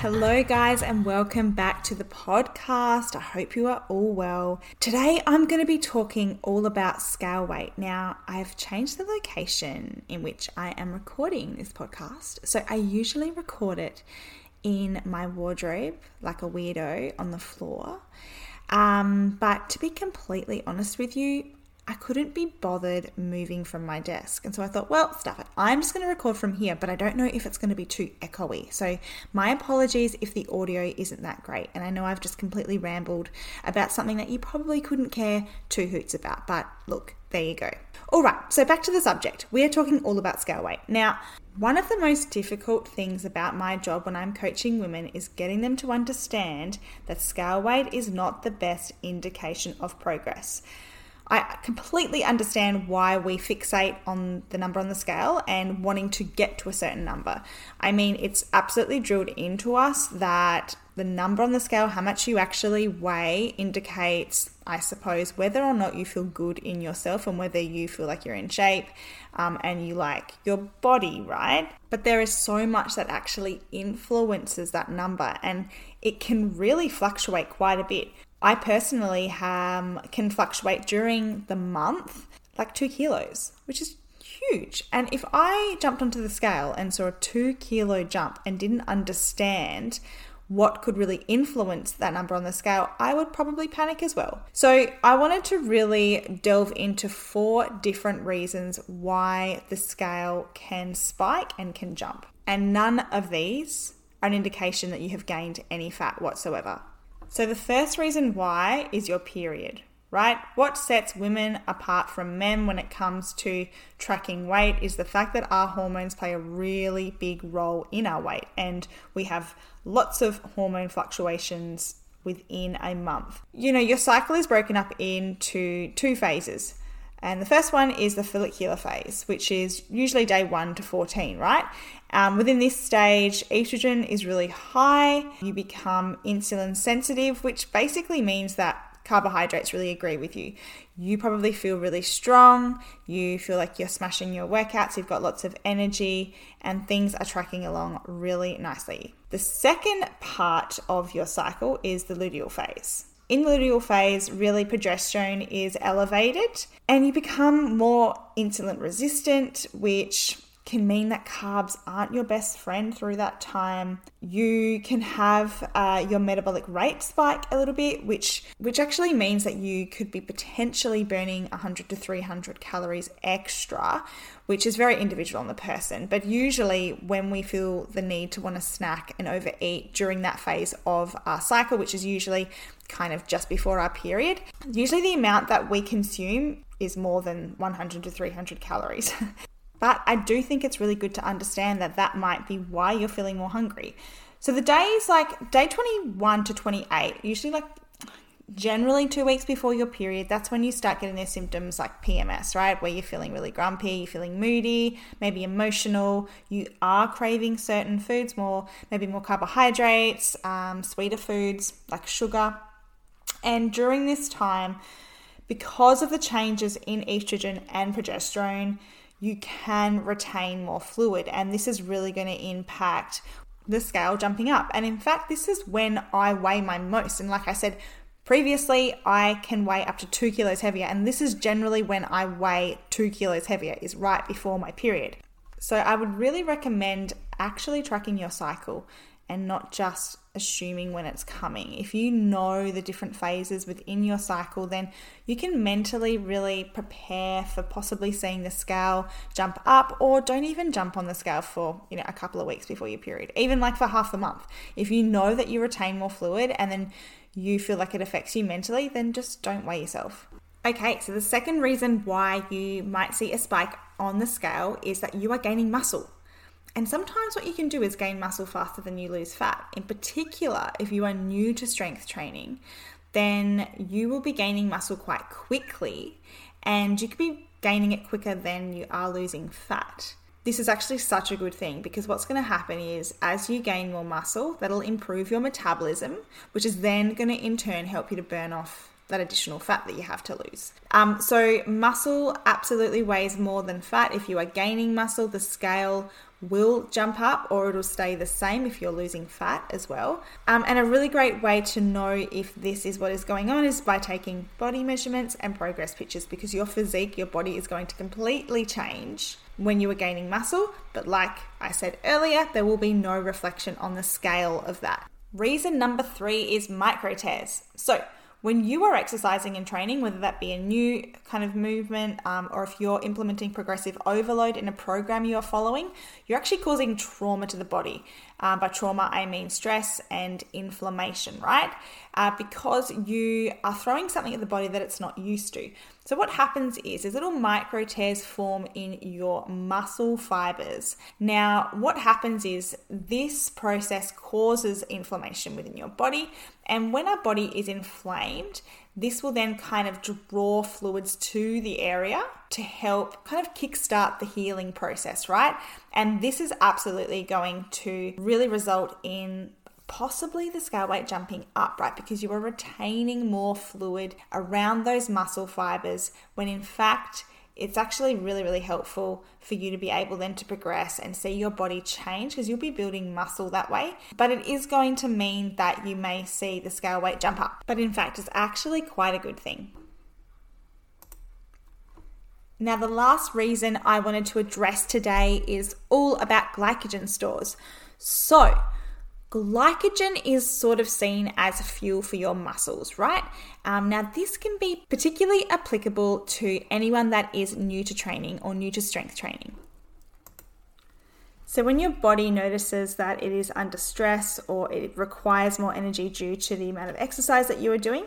Hello, guys, and welcome back to the podcast. I hope you are all well. Today, I'm going to be talking all about scale weight. Now, I've changed the location in which I am recording this podcast. So, I usually record it in my wardrobe like a weirdo on the floor. Um, but to be completely honest with you, I couldn't be bothered moving from my desk. And so I thought, well, stuff it. I'm just going to record from here, but I don't know if it's going to be too echoey. So my apologies if the audio isn't that great. And I know I've just completely rambled about something that you probably couldn't care two hoots about. But look, there you go. All right, so back to the subject. We are talking all about scale weight. Now, one of the most difficult things about my job when I'm coaching women is getting them to understand that scale weight is not the best indication of progress. I completely understand why we fixate on the number on the scale and wanting to get to a certain number. I mean, it's absolutely drilled into us that the number on the scale, how much you actually weigh, indicates, I suppose, whether or not you feel good in yourself and whether you feel like you're in shape um, and you like your body, right? But there is so much that actually influences that number and it can really fluctuate quite a bit. I personally um, can fluctuate during the month like two kilos, which is huge. And if I jumped onto the scale and saw a two kilo jump and didn't understand what could really influence that number on the scale, I would probably panic as well. So, I wanted to really delve into four different reasons why the scale can spike and can jump. And none of these are an indication that you have gained any fat whatsoever. So, the first reason why is your period, right? What sets women apart from men when it comes to tracking weight is the fact that our hormones play a really big role in our weight, and we have lots of hormone fluctuations within a month. You know, your cycle is broken up into two phases. And the first one is the follicular phase, which is usually day 1 to 14, right? Um, within this stage, estrogen is really high. You become insulin sensitive, which basically means that carbohydrates really agree with you. You probably feel really strong. You feel like you're smashing your workouts. You've got lots of energy, and things are tracking along really nicely. The second part of your cycle is the luteal phase. In the luteal phase, really progesterone is elevated, and you become more insulin resistant, which can mean that carbs aren't your best friend through that time. You can have uh, your metabolic rate spike a little bit, which which actually means that you could be potentially burning 100 to 300 calories extra, which is very individual on the person. But usually, when we feel the need to want to snack and overeat during that phase of our cycle, which is usually kind of just before our period, usually the amount that we consume is more than 100 to 300 calories. But I do think it's really good to understand that that might be why you're feeling more hungry. So the days like day 21 to 28, usually like generally two weeks before your period, that's when you start getting those symptoms like PMS, right? Where you're feeling really grumpy, you're feeling moody, maybe emotional, you are craving certain foods more, maybe more carbohydrates, um, sweeter foods like sugar. And during this time, because of the changes in estrogen and progesterone, you can retain more fluid. And this is really going to impact the scale jumping up. And in fact, this is when I weigh my most. And like I said previously, I can weigh up to two kilos heavier. And this is generally when I weigh two kilos heavier, is right before my period. So I would really recommend actually tracking your cycle and not just assuming when it's coming. If you know the different phases within your cycle, then you can mentally really prepare for possibly seeing the scale jump up or don't even jump on the scale for, you know, a couple of weeks before your period, even like for half the month. If you know that you retain more fluid and then you feel like it affects you mentally, then just don't weigh yourself. Okay, so the second reason why you might see a spike on the scale is that you are gaining muscle. And sometimes what you can do is gain muscle faster than you lose fat. In particular, if you are new to strength training, then you will be gaining muscle quite quickly and you could be gaining it quicker than you are losing fat. This is actually such a good thing because what's going to happen is as you gain more muscle, that'll improve your metabolism, which is then going to in turn help you to burn off that additional fat that you have to lose. Um, so, muscle absolutely weighs more than fat. If you are gaining muscle, the scale will jump up or it'll stay the same if you're losing fat as well. Um, and a really great way to know if this is what is going on is by taking body measurements and progress pictures because your physique, your body is going to completely change when you are gaining muscle. But like I said earlier, there will be no reflection on the scale of that. Reason number three is micro tears. So, when you are exercising and training, whether that be a new kind of movement um, or if you're implementing progressive overload in a program you are following, you're actually causing trauma to the body. Uh, by trauma, I mean stress and inflammation, right? Uh, because you are throwing something at the body that it's not used to. So what happens is, is little micro tears form in your muscle fibers. Now, what happens is this process causes inflammation within your body, and when our body is inflamed, this will then kind of draw fluids to the area to help kind of kickstart the healing process, right? And this is absolutely going to really result in possibly the scale weight jumping up, right? Because you are retaining more fluid around those muscle fibers when in fact it's actually really, really helpful for you to be able then to progress and see your body change because you'll be building muscle that way. But it is going to mean that you may see the scale weight jump up. But in fact, it's actually quite a good thing. Now, the last reason I wanted to address today is all about glycogen stores. So, Glycogen is sort of seen as fuel for your muscles, right? Um, now, this can be particularly applicable to anyone that is new to training or new to strength training. So, when your body notices that it is under stress or it requires more energy due to the amount of exercise that you are doing,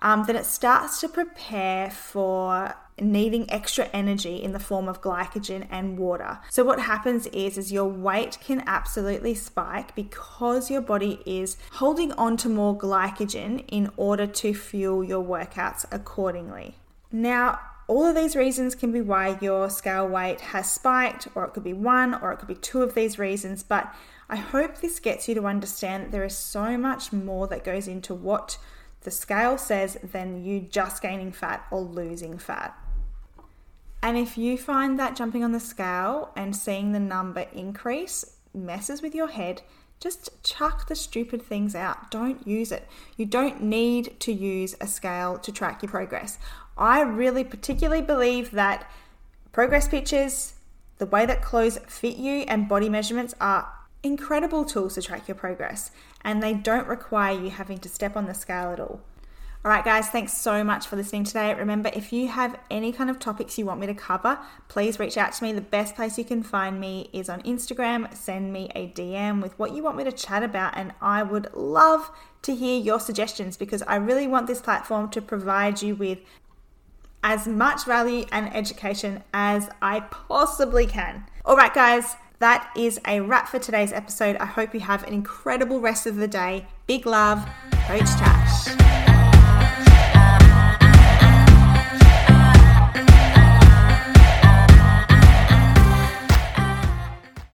um, then it starts to prepare for needing extra energy in the form of glycogen and water. So what happens is is your weight can absolutely spike because your body is holding on to more glycogen in order to fuel your workouts accordingly. Now, all of these reasons can be why your scale weight has spiked, or it could be one, or it could be two of these reasons. But I hope this gets you to understand that there is so much more that goes into what the scale says than you just gaining fat or losing fat. And if you find that jumping on the scale and seeing the number increase messes with your head, just chuck the stupid things out. Don't use it. You don't need to use a scale to track your progress. I really particularly believe that progress pictures, the way that clothes fit you, and body measurements are incredible tools to track your progress, and they don't require you having to step on the scale at all. All right, guys, thanks so much for listening today. Remember, if you have any kind of topics you want me to cover, please reach out to me. The best place you can find me is on Instagram. Send me a DM with what you want me to chat about, and I would love to hear your suggestions because I really want this platform to provide you with as much value and education as I possibly can. All right, guys. That is a wrap for today's episode. I hope you have an incredible rest of the day. Big love, Coach Tash.